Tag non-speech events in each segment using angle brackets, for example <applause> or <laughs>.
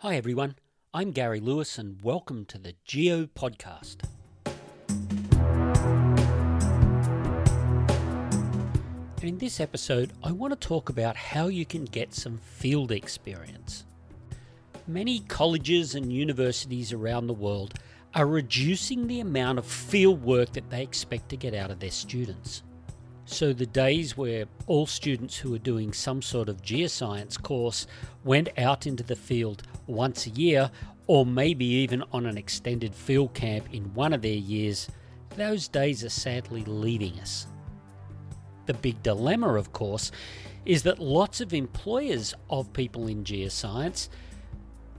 Hi, everyone. I'm Gary Lewis, and welcome to the Geo Podcast. And in this episode, I want to talk about how you can get some field experience. Many colleges and universities around the world are reducing the amount of field work that they expect to get out of their students. So, the days where all students who are doing some sort of geoscience course went out into the field once a year, or maybe even on an extended field camp in one of their years, those days are sadly leaving us. The big dilemma, of course, is that lots of employers of people in geoscience,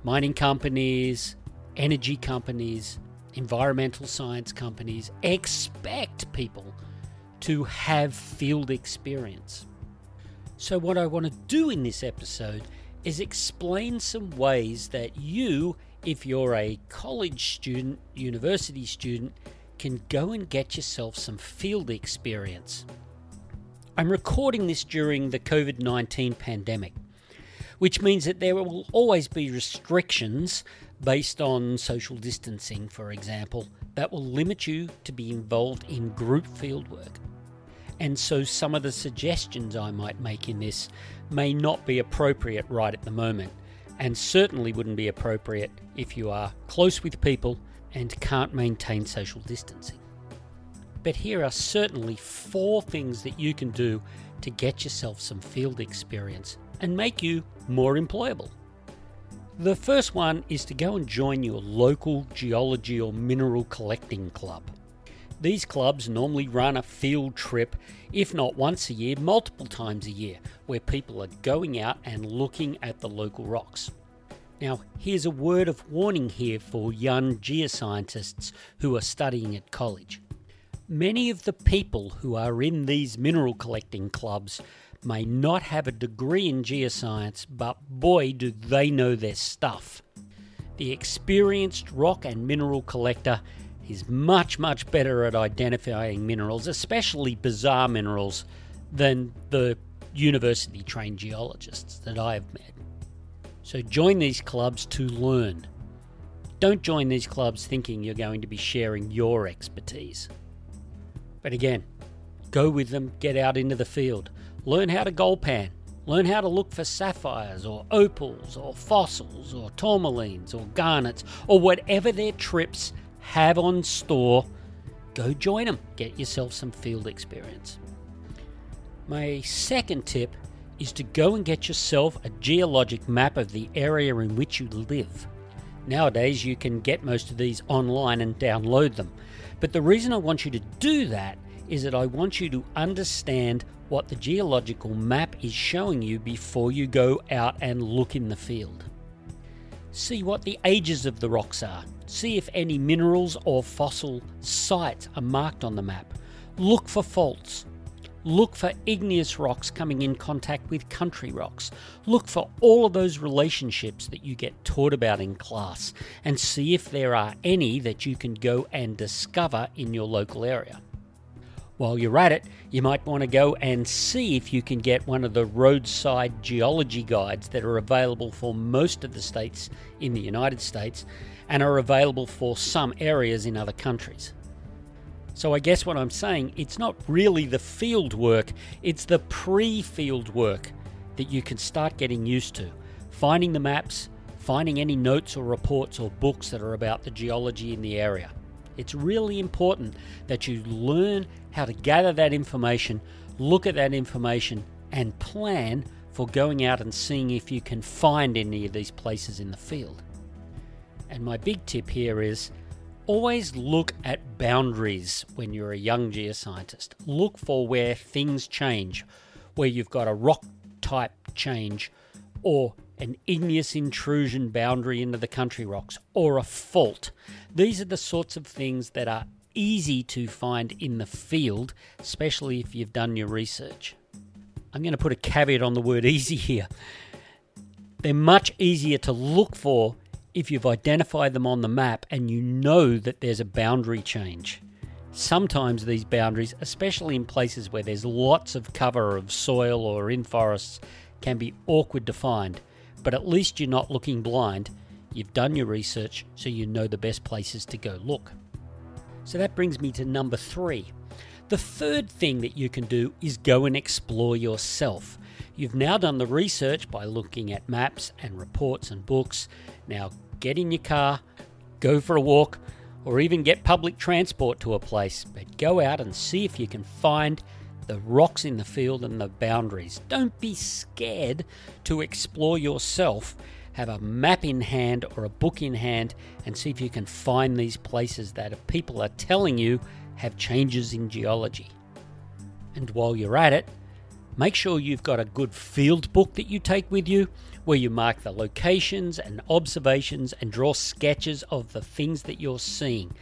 mining companies, energy companies, environmental science companies, expect people to have field experience. So, what I want to do in this episode is explain some ways that you, if you're a college student, university student, can go and get yourself some field experience. I'm recording this during the COVID 19 pandemic, which means that there will always be restrictions based on social distancing, for example, that will limit you to be involved in group fieldwork. And so some of the suggestions I might make in this may not be appropriate right at the moment, and certainly wouldn't be appropriate if you are close with people and can't maintain social distancing. But here are certainly four things that you can do to get yourself some field experience and make you more employable. The first one is to go and join your local geology or mineral collecting club. These clubs normally run a field trip, if not once a year, multiple times a year, where people are going out and looking at the local rocks. Now, here's a word of warning here for young geoscientists who are studying at college. Many of the people who are in these mineral collecting clubs may not have a degree in geoscience, but boy, do they know their stuff. The experienced rock and mineral collector is much, much better at identifying minerals, especially bizarre minerals, than the university trained geologists that I have met. So join these clubs to learn. Don't join these clubs thinking you're going to be sharing your expertise. But again, go with them, get out into the field. Learn how to gold pan. Learn how to look for sapphires or opals or fossils or tourmalines or garnets or whatever their trips have on store. Go join them. Get yourself some field experience. My second tip is to go and get yourself a geologic map of the area in which you live. Nowadays, you can get most of these online and download them. But the reason I want you to do that is that I want you to understand what the geological map is showing you before you go out and look in the field. See what the ages of the rocks are. See if any minerals or fossil sites are marked on the map. Look for faults. Look for igneous rocks coming in contact with country rocks. Look for all of those relationships that you get taught about in class and see if there are any that you can go and discover in your local area. While you're at it, you might want to go and see if you can get one of the roadside geology guides that are available for most of the states in the United States and are available for some areas in other countries. So, I guess what I'm saying, it's not really the field work, it's the pre field work that you can start getting used to. Finding the maps, finding any notes or reports or books that are about the geology in the area. It's really important that you learn how to gather that information, look at that information, and plan for going out and seeing if you can find any of these places in the field. And my big tip here is always look at boundaries when you're a young geoscientist. Look for where things change, where you've got a rock type change or an igneous intrusion boundary into the country rocks, or a fault. These are the sorts of things that are easy to find in the field, especially if you've done your research. I'm going to put a caveat on the word <laughs> easy here. They're much easier to look for if you've identified them on the map and you know that there's a boundary change. Sometimes these boundaries, especially in places where there's lots of cover of soil or in forests, can be awkward to find but at least you're not looking blind you've done your research, so you know the best places to go look. So that brings me to number three. The third thing that you can do is go and explore yourself. You've now done the research by looking at maps and reports and books. Now get in your car, go for a walk, or even get public transport to a place, but go out and see if you can find the rocks in the field and the boundaries. Don't be scared to explore yourself. Have a map in hand or a book in hand and see if you can find these places that people are telling you have changes in geology. And while you're at it, make sure you've got a good field book that you take with you where you mark the locations and observations and draw sketches of the things that you're seeing.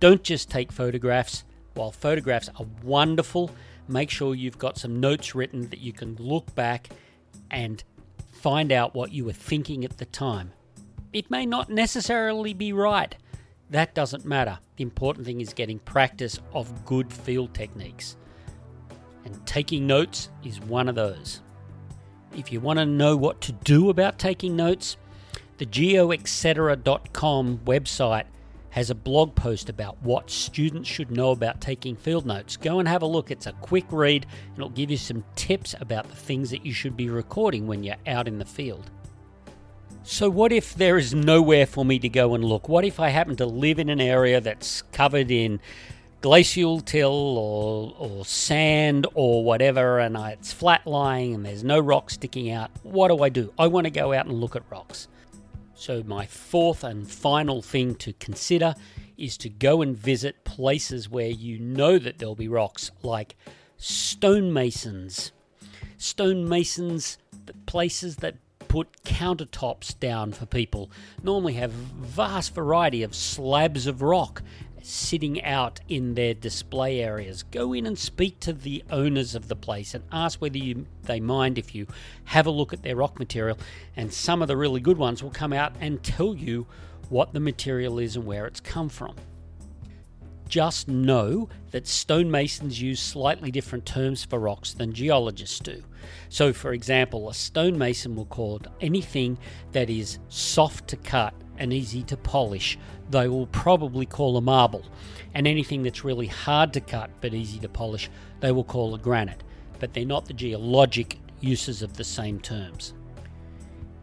Don't just take photographs. While photographs are wonderful, make sure you've got some notes written that you can look back and find out what you were thinking at the time. It may not necessarily be right. That doesn't matter. The important thing is getting practice of good field techniques. And taking notes is one of those. If you want to know what to do about taking notes, the geoetcetera.com website has a blog post about what students should know about taking field notes. Go and have a look. It's a quick read and it'll give you some tips about the things that you should be recording when you're out in the field. So, what if there is nowhere for me to go and look? What if I happen to live in an area that's covered in glacial till or, or sand or whatever, and it's flat lying and there's no rock sticking out, what do I do? I want to go out and look at rocks. So, my fourth and final thing to consider is to go and visit places where you know that there'll be rocks, like stonemasons. Stonemasons, places that put countertops down for people, normally have vast variety of slabs of rock sitting out in their display areas. Go in and speak to the owners of the place and ask whether you, they mind if you have a look at their rock material. And some of the really good ones will come out and tell you what the material is and where it's come from. Just know that stonemasons use slightly different terms for rocks than geologists do. So, for example, a stonemason will call anything that is soft to cut and easy to polish, they will probably call a marble. And anything that's really hard to cut but easy to polish, they will call a granite. But they're not the geologic uses of the same terms.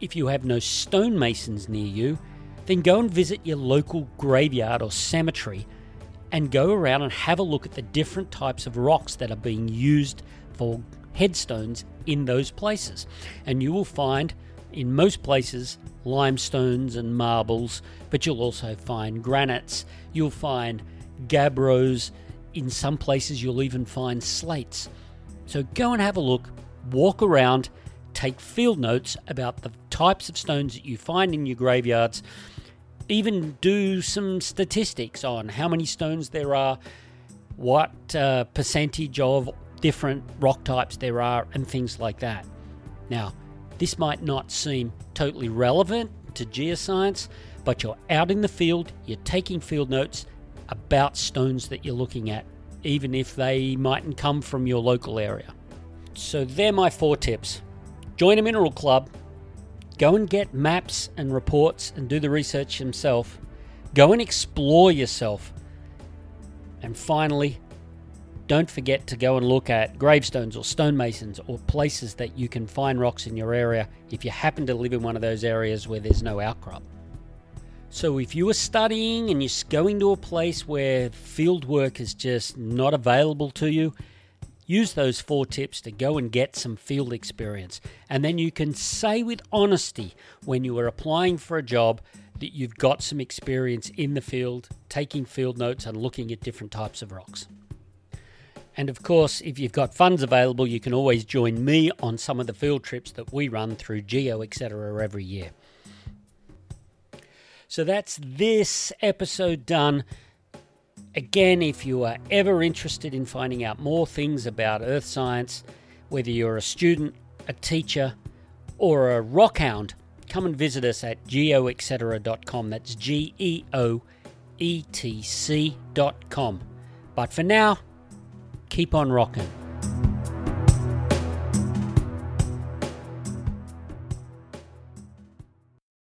If you have no stonemasons near you, then go and visit your local graveyard or cemetery and go around and have a look at the different types of rocks that are being used for headstones in those places. And you will find in most places limestones and marbles, but you'll also find granites, you'll find gabbros, in some places you'll even find slates. So go and have a look, walk around, take field notes about the types of stones that you find in your graveyards, even do some statistics on how many stones there are, what uh, percentage of different rock types there are, and things like that. Now, this might not seem totally relevant to geoscience, but you're out in the field, you're taking field notes about stones that you're looking at, even if they mightn't come from your local area. So, they're my four tips. Join a mineral club, go and get maps and reports and do the research yourself, go and explore yourself, and finally, don't forget to go and look at gravestones or stonemasons or places that you can find rocks in your area if you happen to live in one of those areas where there's no outcrop. So, if you are studying and you're going to a place where field work is just not available to you, use those four tips to go and get some field experience. And then you can say with honesty when you are applying for a job that you've got some experience in the field, taking field notes and looking at different types of rocks. And of course, if you've got funds available, you can always join me on some of the field trips that we run through Geo, etc., every year. So that's this episode done. Again, if you are ever interested in finding out more things about earth science, whether you're a student, a teacher, or a rockhound, come and visit us at geoetcetera.com. That's G E O E T C.com. But for now, keep on rocking.